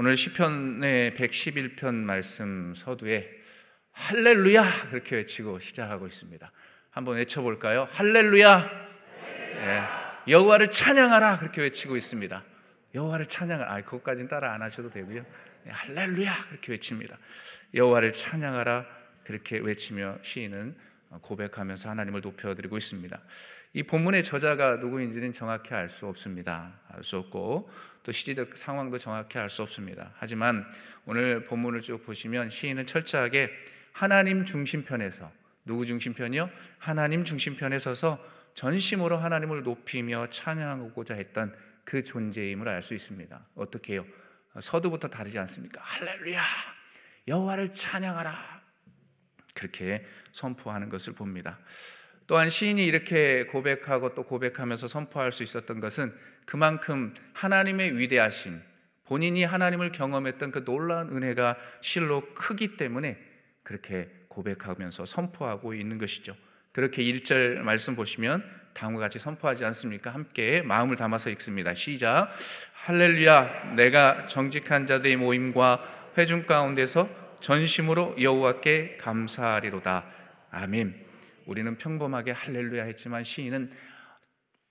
오늘 시편의 111편 말씀 서두에 할렐루야 그렇게 외치고 시작하고 있습니다. 한번 외쳐볼까요? 할렐루야. 네. 여호와를 찬양하라 그렇게 외치고 있습니다. 여호와를 찬양하라. 아, 그것까지는 따라 안 하셔도 되고요. 네, 할렐루야 그렇게 외칩니다. 여호와를 찬양하라 그렇게 외치며 시인은 고백하면서 하나님을 높여드리고 있습니다. 이 본문의 저자가 누구인지는 정확히 알 수 없습니다. 알 수 없고 또 시대적 상황도 정확히 알 수 없습니다. 하지만 오늘 본문을 쭉 보시면 시인은 철저하게 하나님 중심편에서 누구 중심편이요? 하나님 중심편에 서서 전심으로 하나님을 높이며 찬양하고자 했던 그 존재임을 알 수 있습니다. 어떻게 해요? 서두부터 다르지 않습니까? 할렐루야! 여호와를 찬양하라! 그렇게 선포하는 것을 봅니다. 또한 시인이 이렇게 고백하고 또 고백하면서 선포할 수 있었던 것은 그만큼 하나님의 위대하심, 본인이 하나님을 경험했던 그 놀라운 은혜가 실로 크기 때문에 그렇게 고백하면서 선포하고 있는 것이죠. 그렇게 1절 말씀 보시면 다음과 같이 선포하지 않습니까? 함께 마음을 담아서 읽습니다. 시작. 할렐루야. 내가 정직한 자들의 모임과 회중 가운데서 전심으로 여호와께 감사하리로다. 아멘. 우리는 평범하게 할렐루야 했지만 시인은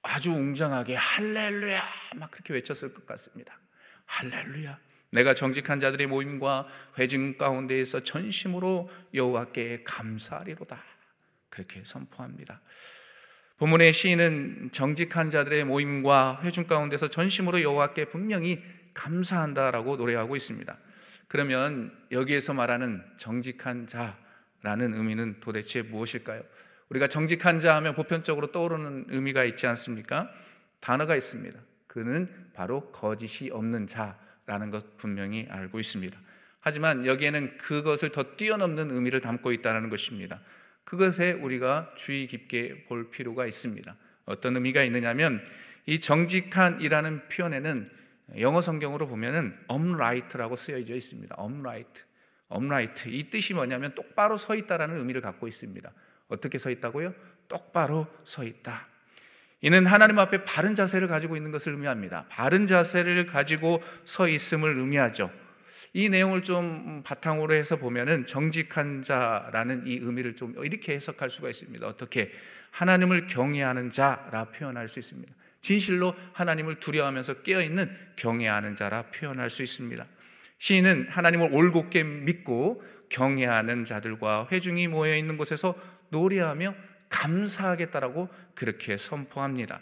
아주 웅장하게 할렐루야 막 그렇게 외쳤을 것 같습니다. 할렐루야. 내가 정직한 자들의 모임과 회중 가운데에서 전심으로 여호와께 감사하리로다. 그렇게 선포합니다. 본문의 시인은 정직한 자들의 모임과 회중 가운데서 전심으로 여호와께 분명히 감사한다라고 노래하고 있습니다. 그러면 여기에서 말하는 정직한 자라는 의미는 도대체 무엇일까요? 우리가 정직한 자 하면 보편적으로 떠오르는 의미가 있지 않습니까? 단어가 있습니다. 그는 바로 거짓이 없는 자라는 것 분명히 알고 있습니다. 하지만 여기에는 그것을 더 뛰어넘는 의미를 담고 있다는 것입니다. 그것에 우리가 주의 깊게 볼 필요가 있습니다. 어떤 의미가 있느냐면 이 정직한이라는 표현에는 영어 성경으로 보면은 upright라고 쓰여져 있습니다. upright. upright. 이 뜻이 뭐냐면 똑바로 서 있다라는 의미를 갖고 있습니다. 어떻게 서 있다고요? 똑바로 서 있다. 이는 하나님 앞에 바른 자세를 가지고 있는 것을 의미합니다. 바른 자세를 가지고 서 있음을 의미하죠. 이 내용을 좀 바탕으로 해서 보면은 정직한 자라는 이 의미를 좀 이렇게 해석할 수가 있습니다. 어떻게 하나님을 경외하는 자라 표현할 수 있습니다. 진실로 하나님을 두려워하면서 깨어 있는 경외하는 자라 표현할 수 있습니다. 시인은 하나님을 올곧게 믿고 경외하는 자들과 회중이 모여 있는 곳에서 노래하며 감사하겠다라고 그렇게 선포합니다.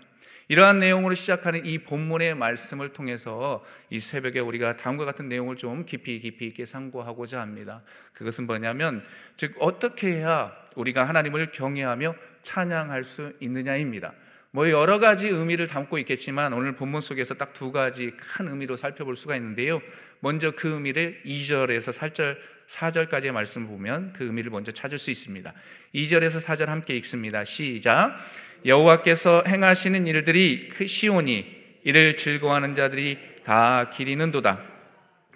이러한 내용으로 시작하는 이 본문의 말씀을 통해서 이 새벽에 우리가 다음과 같은 내용을 좀 깊이 깊이 있게 상고하고자 합니다. 그것은 뭐냐면 즉 어떻게 해야 우리가 하나님을 경외하며 찬양할 수 있느냐입니다. 뭐 여러 가지 의미를 담고 있겠지만 오늘 본문 속에서 딱 두 가지 큰 의미로 살펴볼 수가 있는데요. 먼저 그 의미를 2절에서 살절 4절까지의 말씀 보면 그 의미를 먼저 찾을 수 있습니다. 2절에서 4절 함께 읽습니다. 시작. 여호와께서 행하시는 일들이 크시오니 이를 즐거워하는 자들이 다 기리는도다.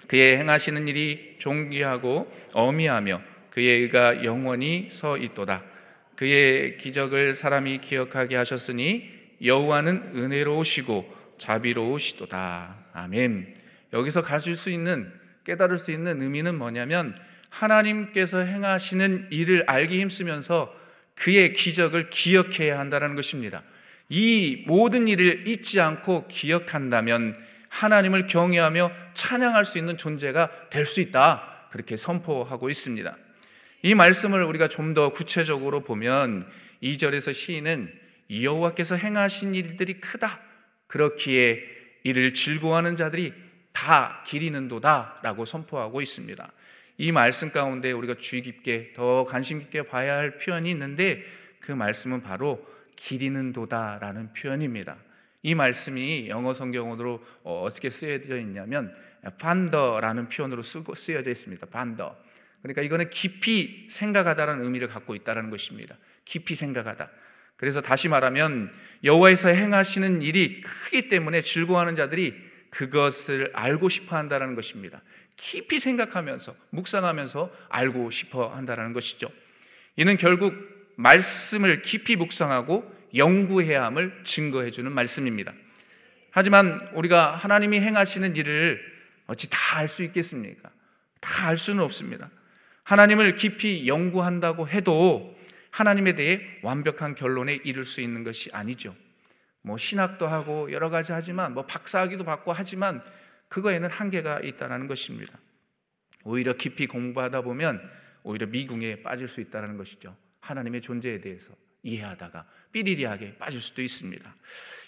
그의 행하시는 일이 존귀하고 어미하며 그의 의가 영원히 서 있도다. 그의 기적을 사람이 기억하게 하셨으니 여호와는 은혜로우시고 자비로우시도다. 아멘. 여기서 가질 수 있는 깨달을 수 있는 의미는 뭐냐면 하나님께서 행하시는 일을 알기 힘쓰면서 그의 기적을 기억해야 한다는 것입니다. 이 모든 일을 잊지 않고 기억한다면 하나님을 경외하며 찬양할 수 있는 존재가 될 수 있다. 그렇게 선포하고 있습니다. 이 말씀을 우리가 좀 더 구체적으로 보면 2절에서 시인은 여호와께서 행하신 일들이 크다. 그렇기에 이를 즐거워하는 자들이 다 기리는도다라고 선포하고 있습니다. 이 말씀 가운데 우리가 주의 깊게 더 관심 깊게 봐야 할 표현이 있는데 그 말씀은 바로 기리는도다라는 표현입니다. 이 말씀이 영어 성경으로 어떻게 쓰여져 있냐면 반더라는 표현으로 쓰여져 있습니다. 반더. 그러니까 이거는 깊이 생각하다라는 의미를 갖고 있다는 것입니다. 깊이 생각하다. 그래서 다시 말하면 여호와에서 행하시는 일이 크기 때문에 즐거워하는 자들이 그것을 알고 싶어 한다는 것입니다. 깊이 생각하면서, 묵상하면서 알고 싶어 한다는 것이죠. 이는 결국 말씀을 깊이 묵상하고 연구해야 함을 증거해 주는 말씀입니다. 하지만 우리가 하나님이 행하시는 일을 어찌 다 알 수 있겠습니까? 다 알 수는 없습니다. 하나님을 깊이 연구한다고 해도 하나님에 대해 완벽한 결론에 이를 수 있는 것이 아니죠. 뭐 신학도 하고 여러 가지 하지만 뭐 박사학위도 받고 하지만 그거에는 한계가 있다는 것입니다. 오히려 깊이 공부하다 보면 오히려 미궁에 빠질 수 있다는 것이죠. 하나님의 존재에 대해서 이해하다가 삐리리하게 빠질 수도 있습니다.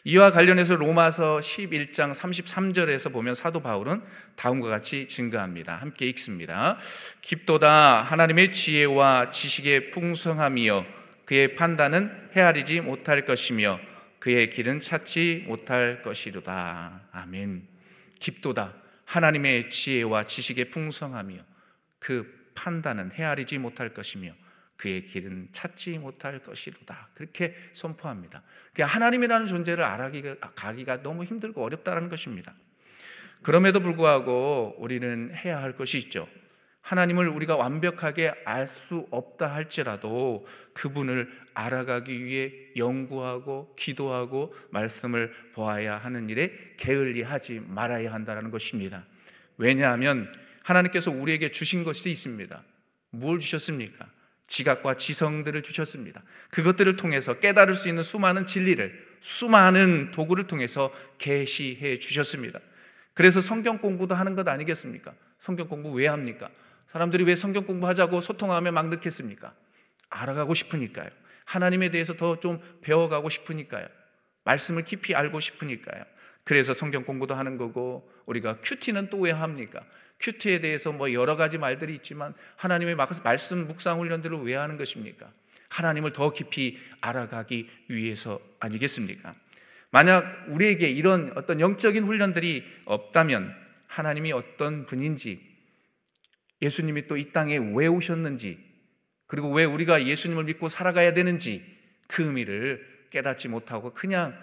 이와 관련해서 로마서 11장 33절에서 보면 사도 바울은 다음과 같이 증거합니다. 함께 읽습니다. 깊도다 하나님의 지혜와 지식의 풍성함이여 그의 판단은 헤아리지 못할 것이며 그의 길은 찾지 못할 것이로다. 아멘. 깊도다 하나님의 지혜와 지식의 풍성함이여 그 판단은 헤아리지 못할 것이며 그의 길은 찾지 못할 것이로다. 그렇게 선포합니다. 하나님이라는 존재를 알아가기가 너무 힘들고 어렵다는 것입니다. 그럼에도 불구하고 우리는 해야 할 것이 있죠. 하나님을 우리가 완벽하게 알 수 없다 할지라도 그분을 알아가기 위해 연구하고 기도하고 말씀을 보아야 하는 일에 게을리하지 말아야 한다는 것입니다. 왜냐하면 하나님께서 우리에게 주신 것이 있습니다. 뭘 주셨습니까? 지각과 지성들을 주셨습니다. 그것들을 통해서 깨달을 수 있는 수많은 진리를 수많은 도구를 통해서 계시해 주셨습니다. 그래서 성경 공부도 하는 것 아니겠습니까? 성경 공부 왜 합니까? 사람들이 왜 성경 공부하자고 소통하며 막 느꼈습니까? 알아가고 싶으니까요. 하나님에 대해서 더 좀 배워가고 싶으니까요. 말씀을 깊이 알고 싶으니까요. 그래서 성경 공부도 하는 거고 우리가 큐티는 또 왜 합니까? 큐티에 대해서 뭐 여러 가지 말들이 있지만 하나님의 말씀 묵상 훈련들을 왜 하는 것입니까? 하나님을 더 깊이 알아가기 위해서 아니겠습니까? 만약 우리에게 이런 어떤 영적인 훈련들이 없다면 하나님이 어떤 분인지 예수님이 또 이 땅에 왜 오셨는지 그리고 왜 우리가 예수님을 믿고 살아가야 되는지 그 의미를 깨닫지 못하고 그냥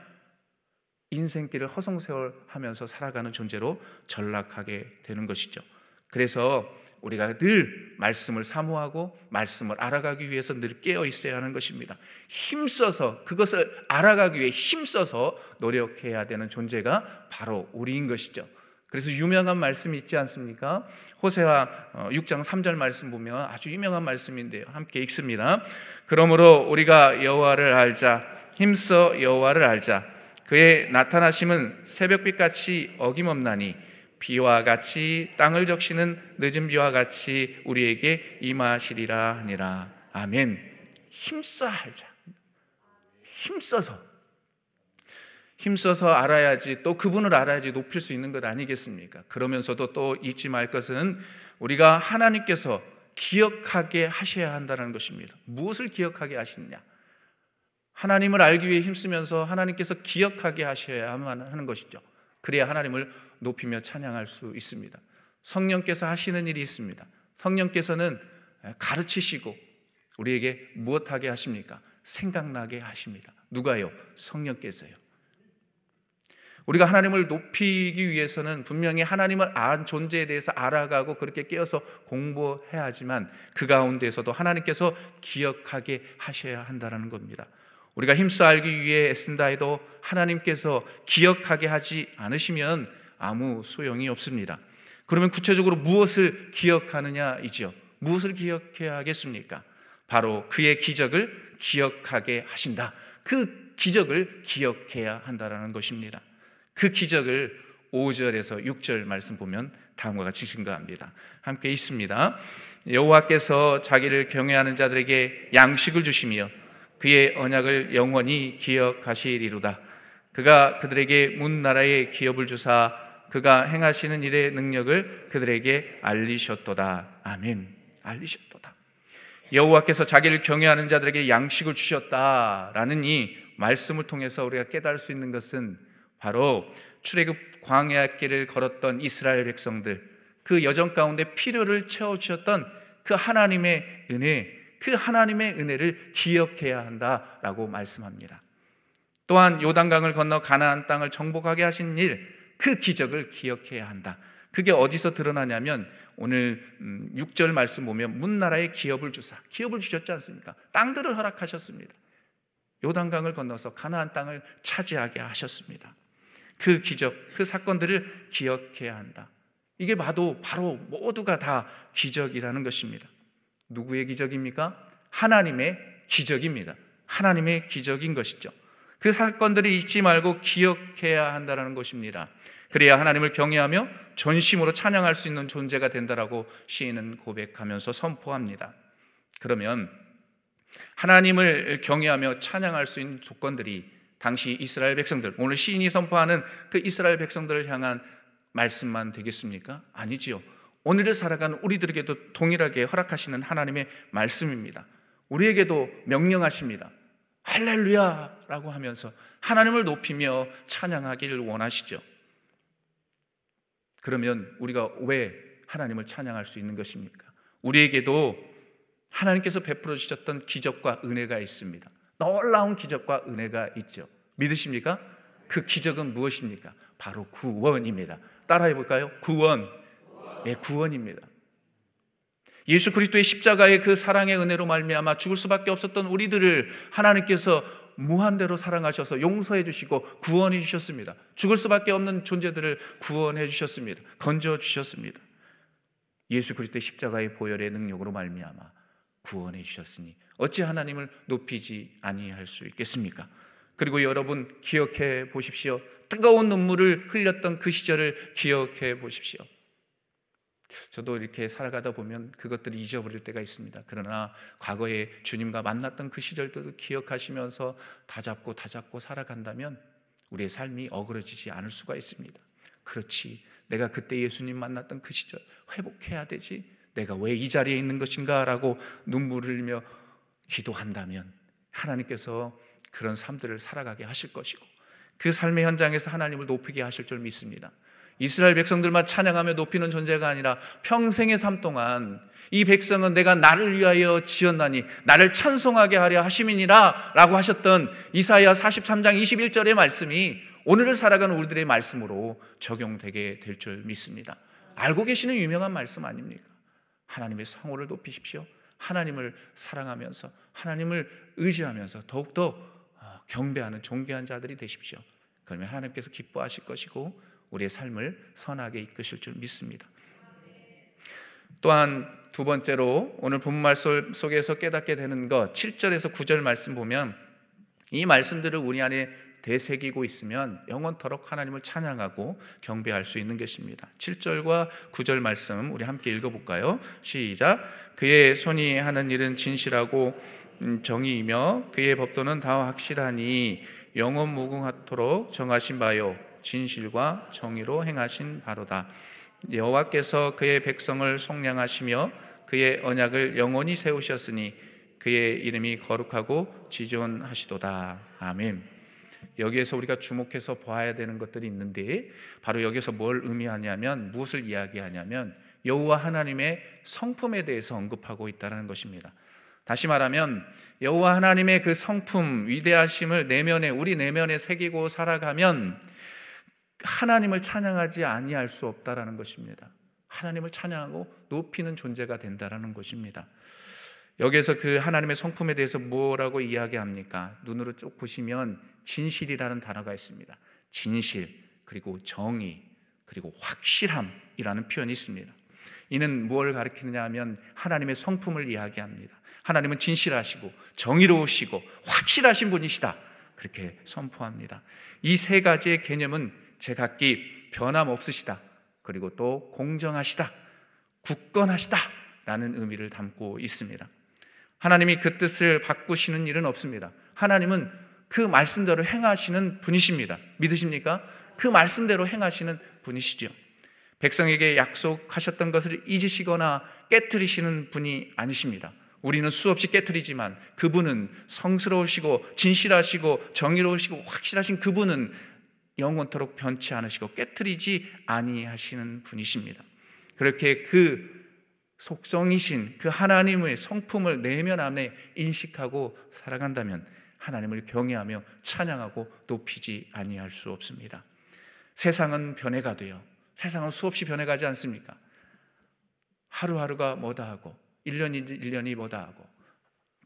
인생길을 허송세월하면서 살아가는 존재로 전락하게 되는 것이죠. 그래서 우리가 늘 말씀을 사모하고 말씀을 알아가기 위해서 늘 깨어 있어야 하는 것입니다. 힘써서 그것을 알아가기 위해 힘써서 노력해야 되는 존재가 바로 우리인 것이죠. 그래서 유명한 말씀이 있지 않습니까? 호세아 6장 어, 3절 말씀 보면 아주 유명한 말씀인데요. 함께 읽습니다. 그러므로 우리가 여호와를 알자 힘써 여호와를 알자 그의 나타나심은 새벽빛 같이 어김없나니 비와 같이 땅을 적시는 늦은 비와 같이 우리에게 임하시리라 하니라. 아멘. 힘써 알자. 힘써서 힘써서 알아야지 또 그분을 알아야지 높일 수 있는 것 아니겠습니까? 그러면서도 또 잊지 말 것은 우리가 하나님께서 기억하게 하셔야 한다는 것입니다. 무엇을 기억하게 하시느냐? 하나님을 알기 위해 힘쓰면서 하나님께서 기억하게 하셔야만 하는 것이죠. 그래야 하나님을 높이며 찬양할 수 있습니다. 성령께서 하시는 일이 있습니다. 성령께서는 가르치시고 우리에게 무엇하게 하십니까? 생각나게 하십니다. 누가요? 성령께서요. 우리가 하나님을 높이기 위해서는 분명히 하나님을 안 존재에 대해서 알아가고 그렇게 깨어서 공부해야 하지만 그 가운데서도 하나님께서 기억하게 하셔야 한다는 겁니다. 우리가 힘써 알기 위해 애쓴다 해도 하나님께서 기억하게 하지 않으시면 아무 소용이 없습니다. 그러면 구체적으로 무엇을 기억하느냐이지요. 무엇을 기억해야 하겠습니까? 바로 그의 기적을 기억하게 하신다. 그 기적을 기억해야 한다라는 것입니다. 그 기적을 5절에서 6절 말씀 보면 다음과 같이 증거합니다. 함께 있습니다. 여호와께서 자기를 경외하는 자들에게 양식을 주시며 그의 언약을 영원히 기억하시리로다. 그가 그들에게 문 나라의 기업을 주사 그가 행하시는 일의 능력을 그들에게 알리셨도다. 아멘. 알리셨도다. 여호와께서 자기를 경외하는 자들에게 양식을 주셨다라는 이 말씀을 통해서 우리가 깨달을 수 있는 것은 바로 출애굽 광야 길을 걸었던 이스라엘 백성들 그 여정 가운데 필요를 채워 주셨던 그 하나님의 은혜 그 하나님의 은혜를 기억해야 한다라고 말씀합니다. 또한 요단강을 건너 가나안 땅을 정복하게 하신 일, 그 기적을 기억해야 한다. 그게 어디서 드러나냐면 오늘 6절 음, 말씀 보면 문나라의 기업을 주사 기업을 주셨지 않습니까? 땅들을 허락하셨습니다. 요단강을 건너서 가나안 땅을 차지하게 하셨습니다. 그 기적, 그 사건들을 기억해야 한다. 이게 봐도 바로 모두가 다 기적이라는 것입니다. 누구의 기적입니까? 하나님의 기적입니다. 하나님의 기적인 것이죠. 그 사건들을 잊지 말고 기억해야 한다는 것입니다. 그래야 하나님을 경외하며 전심으로 찬양할 수 있는 존재가 된다라고 시인은 고백하면서 선포합니다. 그러면 하나님을 경외하며 찬양할 수 있는 조건들이 당시 이스라엘 백성들, 오늘 시인이 선포하는 그 이스라엘 백성들을 향한 말씀만 되겠습니까? 아니지요. 오늘을 살아가는 우리들에게도 동일하게 허락하시는 하나님의 말씀입니다. 우리에게도 명령하십니다. 할렐루야 라고 하면서 하나님을 높이며 찬양하기를 원하시죠. 그러면 우리가 왜 하나님을 찬양할 수 있는 것입니까? 우리에게도 하나님께서 베풀어 주셨던 기적과 은혜가 있습니다. 놀라운 기적과 은혜가 있죠. 믿으십니까? 그 기적은 무엇입니까? 바로 구원입니다. 따라해 볼까요? 구원. 예, 구원입니다. 예수 그리스도의 십자가의 그 사랑의 은혜로 말미암아 죽을 수밖에 없었던 우리들을 하나님께서 무한대로 사랑하셔서 용서해 주시고 구원해 주셨습니다. 죽을 수밖에 없는 존재들을 구원해 주셨습니다. 건져 주셨습니다. 예수 그리스도의 십자가의 보혈의 능력으로 말미암아 구원해 주셨으니 어찌 하나님을 높이지 아니할 수 있겠습니까? 그리고 여러분 기억해 보십시오. 뜨거운 눈물을 흘렸던 그 시절을 기억해 보십시오. 저도 이렇게 살아가다 보면 그것들이 잊어버릴 때가 있습니다. 그러나 과거에 주님과 만났던 그 시절들을 기억하시면서 다잡고 다잡고 살아간다면 우리의 삶이 어그러지지 않을 수가 있습니다. 그렇지. 내가 그때 예수님 만났던 그 시절 회복해야 되지. 내가 왜 이 자리에 있는 것인가? 라고 눈물을 흘며 기도한다면 하나님께서 그런 삶들을 살아가게 하실 것이고 그 삶의 현장에서 하나님을 높이게 하실 줄 믿습니다. 이스라엘 백성들만 찬양하며 높이는 존재가 아니라 평생의 삶 동안 이 백성은 내가 나를 위하여 지었나니 나를 찬송하게 하려 하심이니라 라고 하셨던 이사야 43장 21절의 말씀이 오늘을 살아가는 우리들의 말씀으로 적용되게 될 줄 믿습니다. 알고 계시는 유명한 말씀 아닙니까? 하나님의 성호를 높이십시오. 하나님을 사랑하면서 하나님을 의지하면서 더욱더 어, 경배하는 존귀한 자들이 되십시오. 그러면 하나님께서 기뻐하실 것이고 우리의 삶을 선하게 이끄실 줄 믿습니다. 또한 두 번째로 오늘 본말 속에서 깨닫게 되는 것 7절에서 9절 말씀 보면 이 말씀들을 우리 안에 되새기고 있으면 영원토록 하나님을 찬양하고 경배할 수 있는 것입니다. 7절과 9절 말씀 우리 함께 읽어볼까요? 시작. 그의 손이 하는 일은 진실하고 음, 정의이며 그의 법도는 다 확실하니 영원 무궁하도록 정하신 바요 진실과 정의로 행하신 바로다. 여호와께서 그의 백성을 속량하시며 그의 언약을 영원히 세우셨으니 그의 이름이 거룩하고 지존하시도다. 아멘. 여기에서 우리가 주목해서 보아야 되는 것들이 있는데 바로 여기서 뭘 의미하냐면 무엇을 이야기하냐면 여호와 하나님의 성품에 대해서 언급하고 있다는 것입니다. 다시 말하면 여호와 하나님의 그 성품 위대하심을 내면에 우리 내면에 새기고 살아가면 하나님을 찬양하지 아니할 수 없다라는 것입니다. 하나님을 찬양하고 높이는 존재가 된다라는 것입니다. 여기에서 그 하나님의 성품에 대해서 뭐라고 이야기합니까? 눈으로 쭉 보시면 진실이라는 단어가 있습니다. 진실, 그리고 정의, 그리고 확실함이라는 표현이 있습니다. 이는 무엇을 가리키느냐 하면 하나님의 성품을 이야기합니다. 하나님은 진실하시고 정의로우시고 확실하신 분이시다. 그렇게 선포합니다. 이 세 가지의 개념은 제각기 변함없으시다. 그리고 또 공정하시다. 굳건하시다. 라는 의미를 담고 있습니다. 하나님이 그 뜻을 바꾸시는 일은 없습니다. 하나님은 그 말씀대로 행하시는 분이십니다. 믿으십니까? 그 말씀대로 행하시는 분이시죠. 백성에게 약속하셨던 것을 잊으시거나 깨뜨리시는 분이 아니십니다. 우리는 수없이 깨뜨리지만 그분은 성스러우시고 진실하시고 정의로우시고 확실하신 그분은 영원토록 변치 않으시고 깨뜨리지 아니하시는 분이십니다. 그렇게 그 속성이신 그 하나님의 성품을 내면 안에 인식하고 살아간다면 하나님을 경외하며 찬양하고 높이지 아니할 수 없습니다. 세상은 변해가도요. 세상은 수없이 변해가지 않습니까? 하루하루가 뭐다 하고 1년이 1년이 뭐다 하고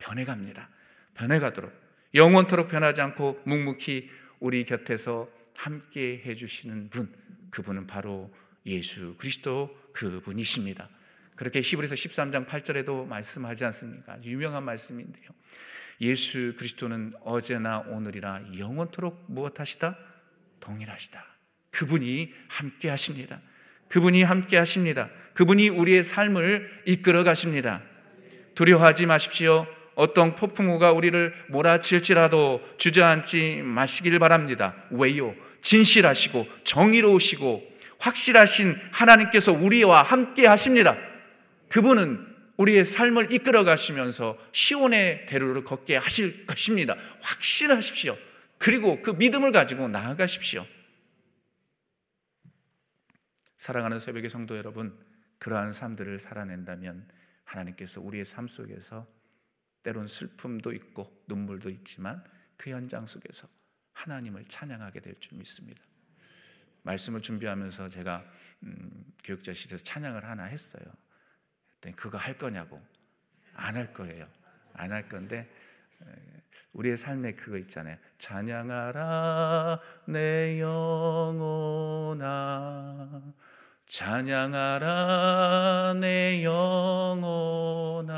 변해갑니다. 변해가도록 영원토록 변하지 않고 묵묵히 우리 곁에서 함께 해 주시는 분, 그분은 바로 예수 그리스도 그분이십니다. 그렇게 히브리서 13장 8절에도 말씀하지 않습니까? 유명한 말씀인데요. 예수 그리스도는 어제나 오늘이라 영원토록 무엇하시다? 동일하시다. 그분이 함께 하십니다. 그분이 함께 하십니다. 그분이 우리의 삶을 이끌어 가십니다. 두려워하지 마십시오. 어떤 폭풍우가 우리를 몰아칠지라도 주저앉지 마시길 바랍니다. 왜요? 진실하시고 정의로우시고 확실하신 하나님께서 우리와 함께 하십니다. 그분은 우리의 삶을 이끌어 가시면서 시온의 대로를 걷게 하실 것입니다. 확신하십시오. 그리고 그 믿음을 가지고 나아가십시오. 사랑하는 새벽의 성도 여러분, 그러한 삶들을 살아낸다면 하나님께서 우리의 삶 속에서 때론 슬픔도 있고 눈물도 있지만 그 현장 속에서 하나님을 찬양하게 될 줄 믿습니다. 말씀을 준비하면서 제가 음, 교육자실에서 찬양을 하나 했어요. 그거 할 거냐고 안 할 거예요. 안 할 건데 우리의 삶에 그거 있잖아요. 찬양하라 내 영혼아 찬양하라 내 영혼아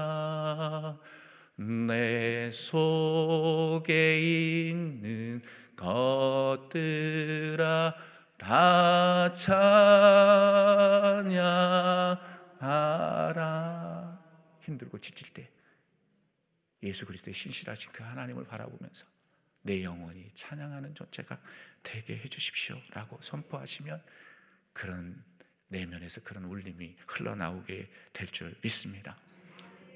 내 속에 있는 것들아 다 찬양 하라 힘들고 지칠 때 예수 그리스도의 신실하신 그 하나님을 바라보면서 내 영혼이 찬양하는 존재가 되게 해주십시오 라고 선포하시면 그런 내면에서 그런 울림이 흘러나오게 될 줄 믿습니다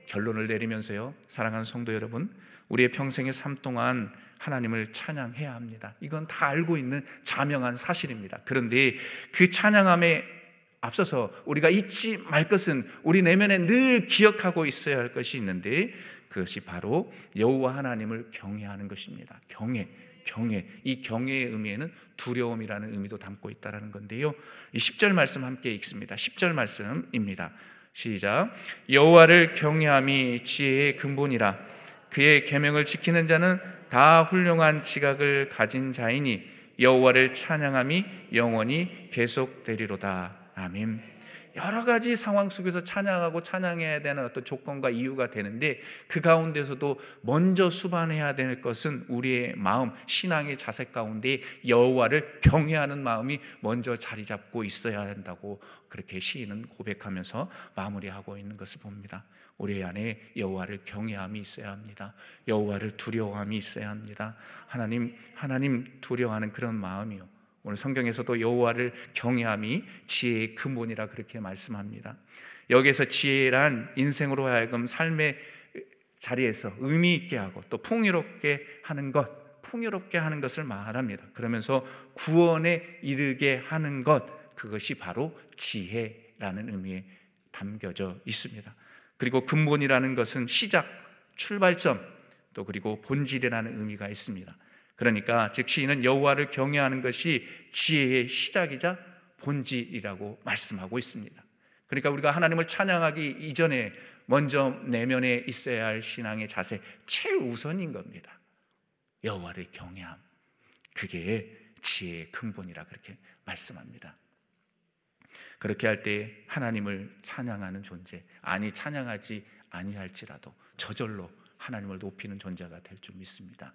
결론을 내리면서요 사랑하는 성도 여러분 우리의 평생의 삶 동안 하나님을 찬양해야 합니다. 이건 다 알고 있는 자명한 사실입니다. 그런데 그 찬양함에 앞서서 우리가 잊지 말 것은 우리 내면에 늘 기억하고 있어야 할 것이 있는데 그것이 바로 여호와 하나님을 경외하는 것입니다. 경외, 경외. 이 경외의 의미에는 두려움이라는 의미도 담고 있다라는 건데요. 이 10절 말씀 함께 읽습니다. 10절 말씀입니다. 시작. 여호와를 경외함이 지혜의 근본이라 그의 계명을 지키는 자는 다 훌륭한 지각을 가진 자이니 여호와를 찬양함이 영원히 계속되리로다. 아멘. 여러 가지 상황 속에서 찬양하고 찬양해야 되는 어떤 조건과 이유가 되는데 그 가운데서도 먼저 수반해야 될 것은 우리의 마음, 신앙의 자세 가운데 여호와를 경외하는 마음이 먼저 자리 잡고 있어야 한다고 그렇게 시인은 고백하면서 마무리하고 있는 것을 봅니다. 우리 안에 여호와를 경외함이 있어야 합니다. 여호와를 두려워함이 있어야 합니다. 하나님 하나님 두려워하는 그런 마음이요. 오늘 성경에서도 여호와를 경외함이 지혜의 근본이라 그렇게 말씀합니다. 여기에서 지혜란 인생으로 하여금 삶의 자리에서 의미 있게 하고 또 풍요롭게 하는 것, 풍요롭게 하는 것을 말합니다. 그러면서 구원에 이르게 하는 것, 그것이 바로 지혜라는 의미에 담겨져 있습니다. 그리고 근본이라는 것은 시작, 출발점, 또 그리고 본질이라는 의미가 있습니다. 그러니까 즉 시인은 여호와를 경외하는 것이 지혜의 시작이자 본질이라고 말씀하고 있습니다. 그러니까 우리가 하나님을 찬양하기 이전에 먼저 내면에 있어야 할 신앙의 자세 최우선인 겁니다. 여호와를 경외함. 그게 지혜의 근본이라 그렇게 말씀합니다. 그렇게 할 때 하나님을 찬양하는 존재, 아니 찬양하지 아니할지라도 저절로 하나님을 높이는 존재가 될 줄 믿습니다.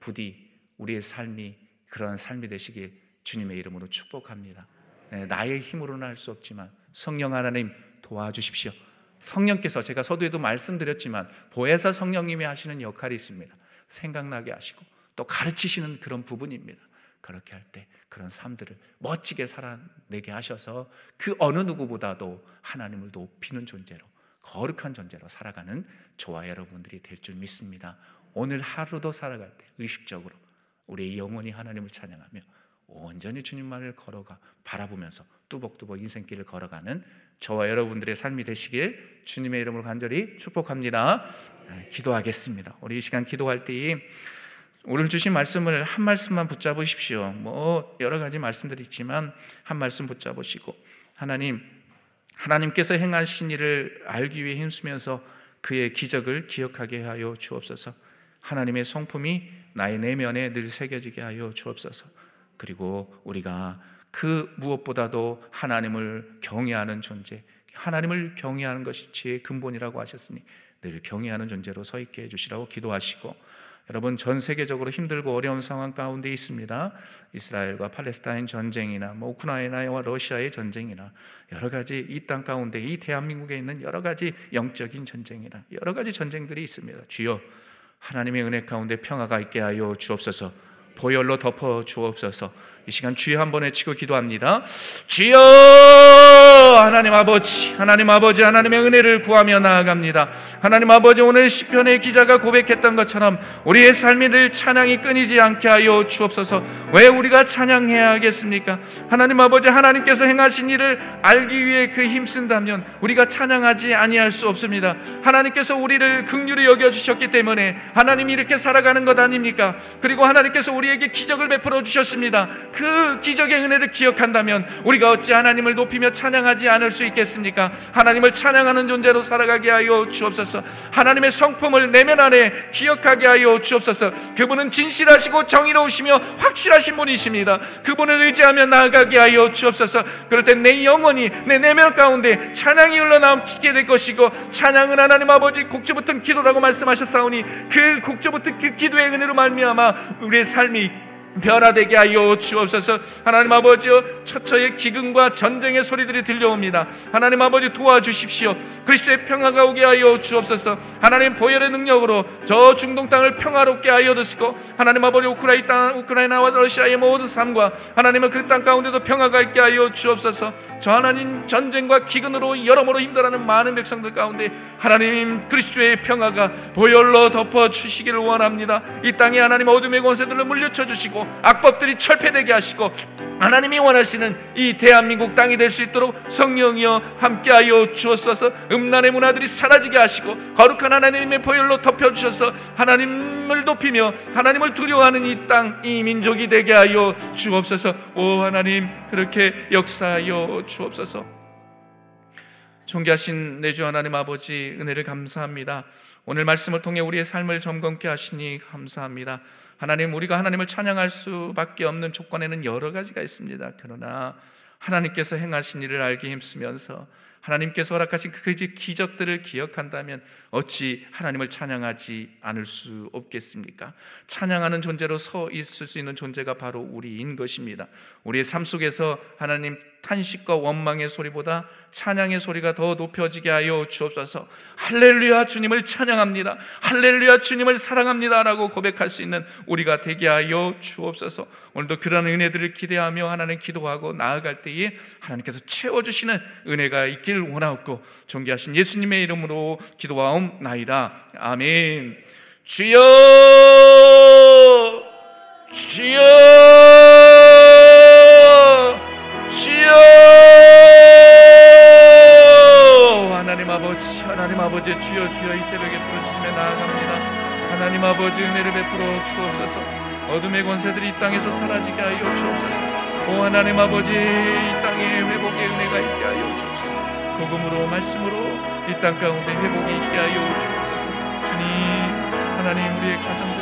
부디 우리의 삶이 그러한 삶이 되시길 주님의 이름으로 축복합니다. 네, 나의 힘으로는 할 수 없지만 성령 하나님 도와주십시오. 성령께서 제가 서두에도 말씀드렸지만 보혜사 성령님이 하시는 역할이 있습니다. 생각나게 하시고 또 가르치시는 그런 부분입니다. 그렇게 할 때 그런 삶들을 멋지게 살아내게 하셔서 그 어느 누구보다도 하나님을 높이는 존재로 거룩한 존재로 살아가는 저와 여러분들이 될 줄 믿습니다. 오늘 하루도 살아갈 때 의식적으로 우리의 영혼이 하나님을 찬양하며 온전히 주님만을 걸어가 바라보면서 뚜벅뚜벅 인생길을 걸어가는 저와 여러분들의 삶이 되시길 주님의 이름으로 간절히 축복합니다. 네, 기도하겠습니다. 우리 이 시간 기도할 때에 오늘 주신 말씀을 한 말씀만 붙잡으십시오. 뭐 여러 가지 말씀들이 있지만 한 말씀 붙잡으시고 하나님 하나님께서 행하신 일을 알기 위해 힘쓰면서 그의 기적을 기억하게 하여 주옵소서. 하나님의 성품이 나의 내면에 늘 새겨지게 하여 주옵소서. 그리고 우리가 그 무엇보다도 하나님을 경외하는 존재, 하나님을 경외하는 것이 지혜의 근본이라고 하셨으니 늘 경외하는 존재로 서 있게 해 주시라고 기도하시고 여러분 전 세계적으로 힘들고 어려운 상황 가운데 있습니다. 이스라엘과 팔레스타인 전쟁이나 뭐 우크라이나와 러시아의 전쟁이나 여러 가지 이 땅 가운데 이 대한민국에 있는 여러 가지 영적인 전쟁이나 여러 가지 전쟁들이 있습니다. 주여 하나님의 은혜 가운데 평화가 있게 하여 주옵소서. 보혈로 덮어 주옵소서. 이 시간 주여 한번 외치고 기도합니다. 주여 하나님 아버지, 하나님 아버지, 하나님의 은혜를 구하며 나아갑니다. 하나님 아버지 오늘 시편의 기자가 고백했던 것처럼 우리의 삶이 늘 찬양이 끊이지 않게 하여 주옵소서. 왜 우리가 찬양해야 하겠습니까? 하나님 아버지 하나님께서 행하신 일을 알기 위해 그 힘쓴다면 우리가 찬양하지 아니할 수 없습니다. 하나님께서 우리를 긍휼히 여겨 주셨기 때문에 하나님이 이렇게 살아가는 것 아닙니까? 그리고 하나님께서 우리에게 기적을 베풀어 주셨습니다. 그 기적의 은혜를 기억한다면 우리가 어찌 하나님을 높이며 찬양 하지 않을 수 있겠습니까? 하나님을 찬양하는 존재로 살아가게 하여 주옵소서. 하나님의 성품을 내면 안에 기억하게 하여 주옵소서. 그분은 진실하시고 정의로우시며 확실하신 분이십니다. 그분을 의지하며 나아가게 하여 주옵소서. 그럴 때 내 영혼이 내 내면 가운데 찬양이 흘러나오게 될 것이고 찬양은 하나님 아버지 곡조 붙은 기도라고 말씀하셨사오니 그 곡조 붙은 그 기도의 은혜로 말미암아 우리의 삶이 변화되게 하여 주옵소서. 하나님 아버지여 처처의 기근과 전쟁의 소리들이 들려옵니다. 하나님 아버지 도와주십시오. 그리스도의 평화가 오게 하여 주옵소서. 하나님 보혈의 능력으로 저 중동 땅을 평화롭게 하여 주시고 하나님 아버지 우크라이 땅, 우크라이나와 러시아의 모든 삶과 하나님은 그땅 가운데도 평화가 있게 하여 주옵소서. 저 하나님 전쟁과 기근으로 여러모로 힘들어하는 많은 백성들 가운데 하나님 그리스도의 평화가 보혈로 덮어 주시기를 원합니다. 이 땅에 하나님 어둠의 권세들을 물리쳐 주시고 악법들이 철폐되게 하시고 하나님이 원하시는 이 대한민국 땅이 될 수 있도록 성령이여 함께하여 주옵소서. 음란의 문화들이 사라지게 하시고 거룩한 하나님의 보혈로 덮여 주셔서 하나님을 높이며 하나님을 두려워하는 이 땅, 이 민족이 되게 하여 주옵소서. 오 하나님 그렇게 역사하여 주옵소서 존귀하신 내 주 하나님 아버지 은혜를 감사합니다 오늘 말씀을 통해 우리의 삶을 점검케 하시니 감사합니다 하나님 우리가 하나님을 찬양할 수밖에 없는 조건에는 여러 가지가 있습니다. 그러나 하나님께서 행하신 일을 알기 힘쓰면서 하나님께서 허락하신 그 기적들을 기억한다면 어찌 하나님을 찬양하지 않을 수 없겠습니까? 찬양하는 존재로 서 있을 수 있는 존재가 바로 우리인 것입니다. 우리의 삶 속에서 하나님 탄식과 원망의 소리보다 찬양의 소리가 더 높여지게 하여 주옵소서. 할렐루야 주님을 찬양합니다. 할렐루야 주님을 사랑합니다라고 고백할 수 있는 우리가 되게 하여 주옵소서. 오늘도 그런 은혜들을 기대하며 하나님 기도하고 나아갈 때에 하나님께서 채워 주시는 은혜가 있길 원하옵고 존귀하신 예수님의 이름으로 기도하옵나이다. 아멘. 주여 주여 주여 하나님 아버지 하나님 아버지 주여 주여 이 새벽에 부르짖으며 나아갑니다. 하나님 아버지 은혜를 베풀어 주옵소서. 어둠의 권세들이 이 땅에서 사라지게 하여 주옵소서. 오 하나님 아버지 이 땅에 회복의 은혜가 있게 하여 주옵소서. 복음으로 말씀으로 이 땅 가운데 회복이 있게 하여 주옵소서. 주님 하나님 우리의 가정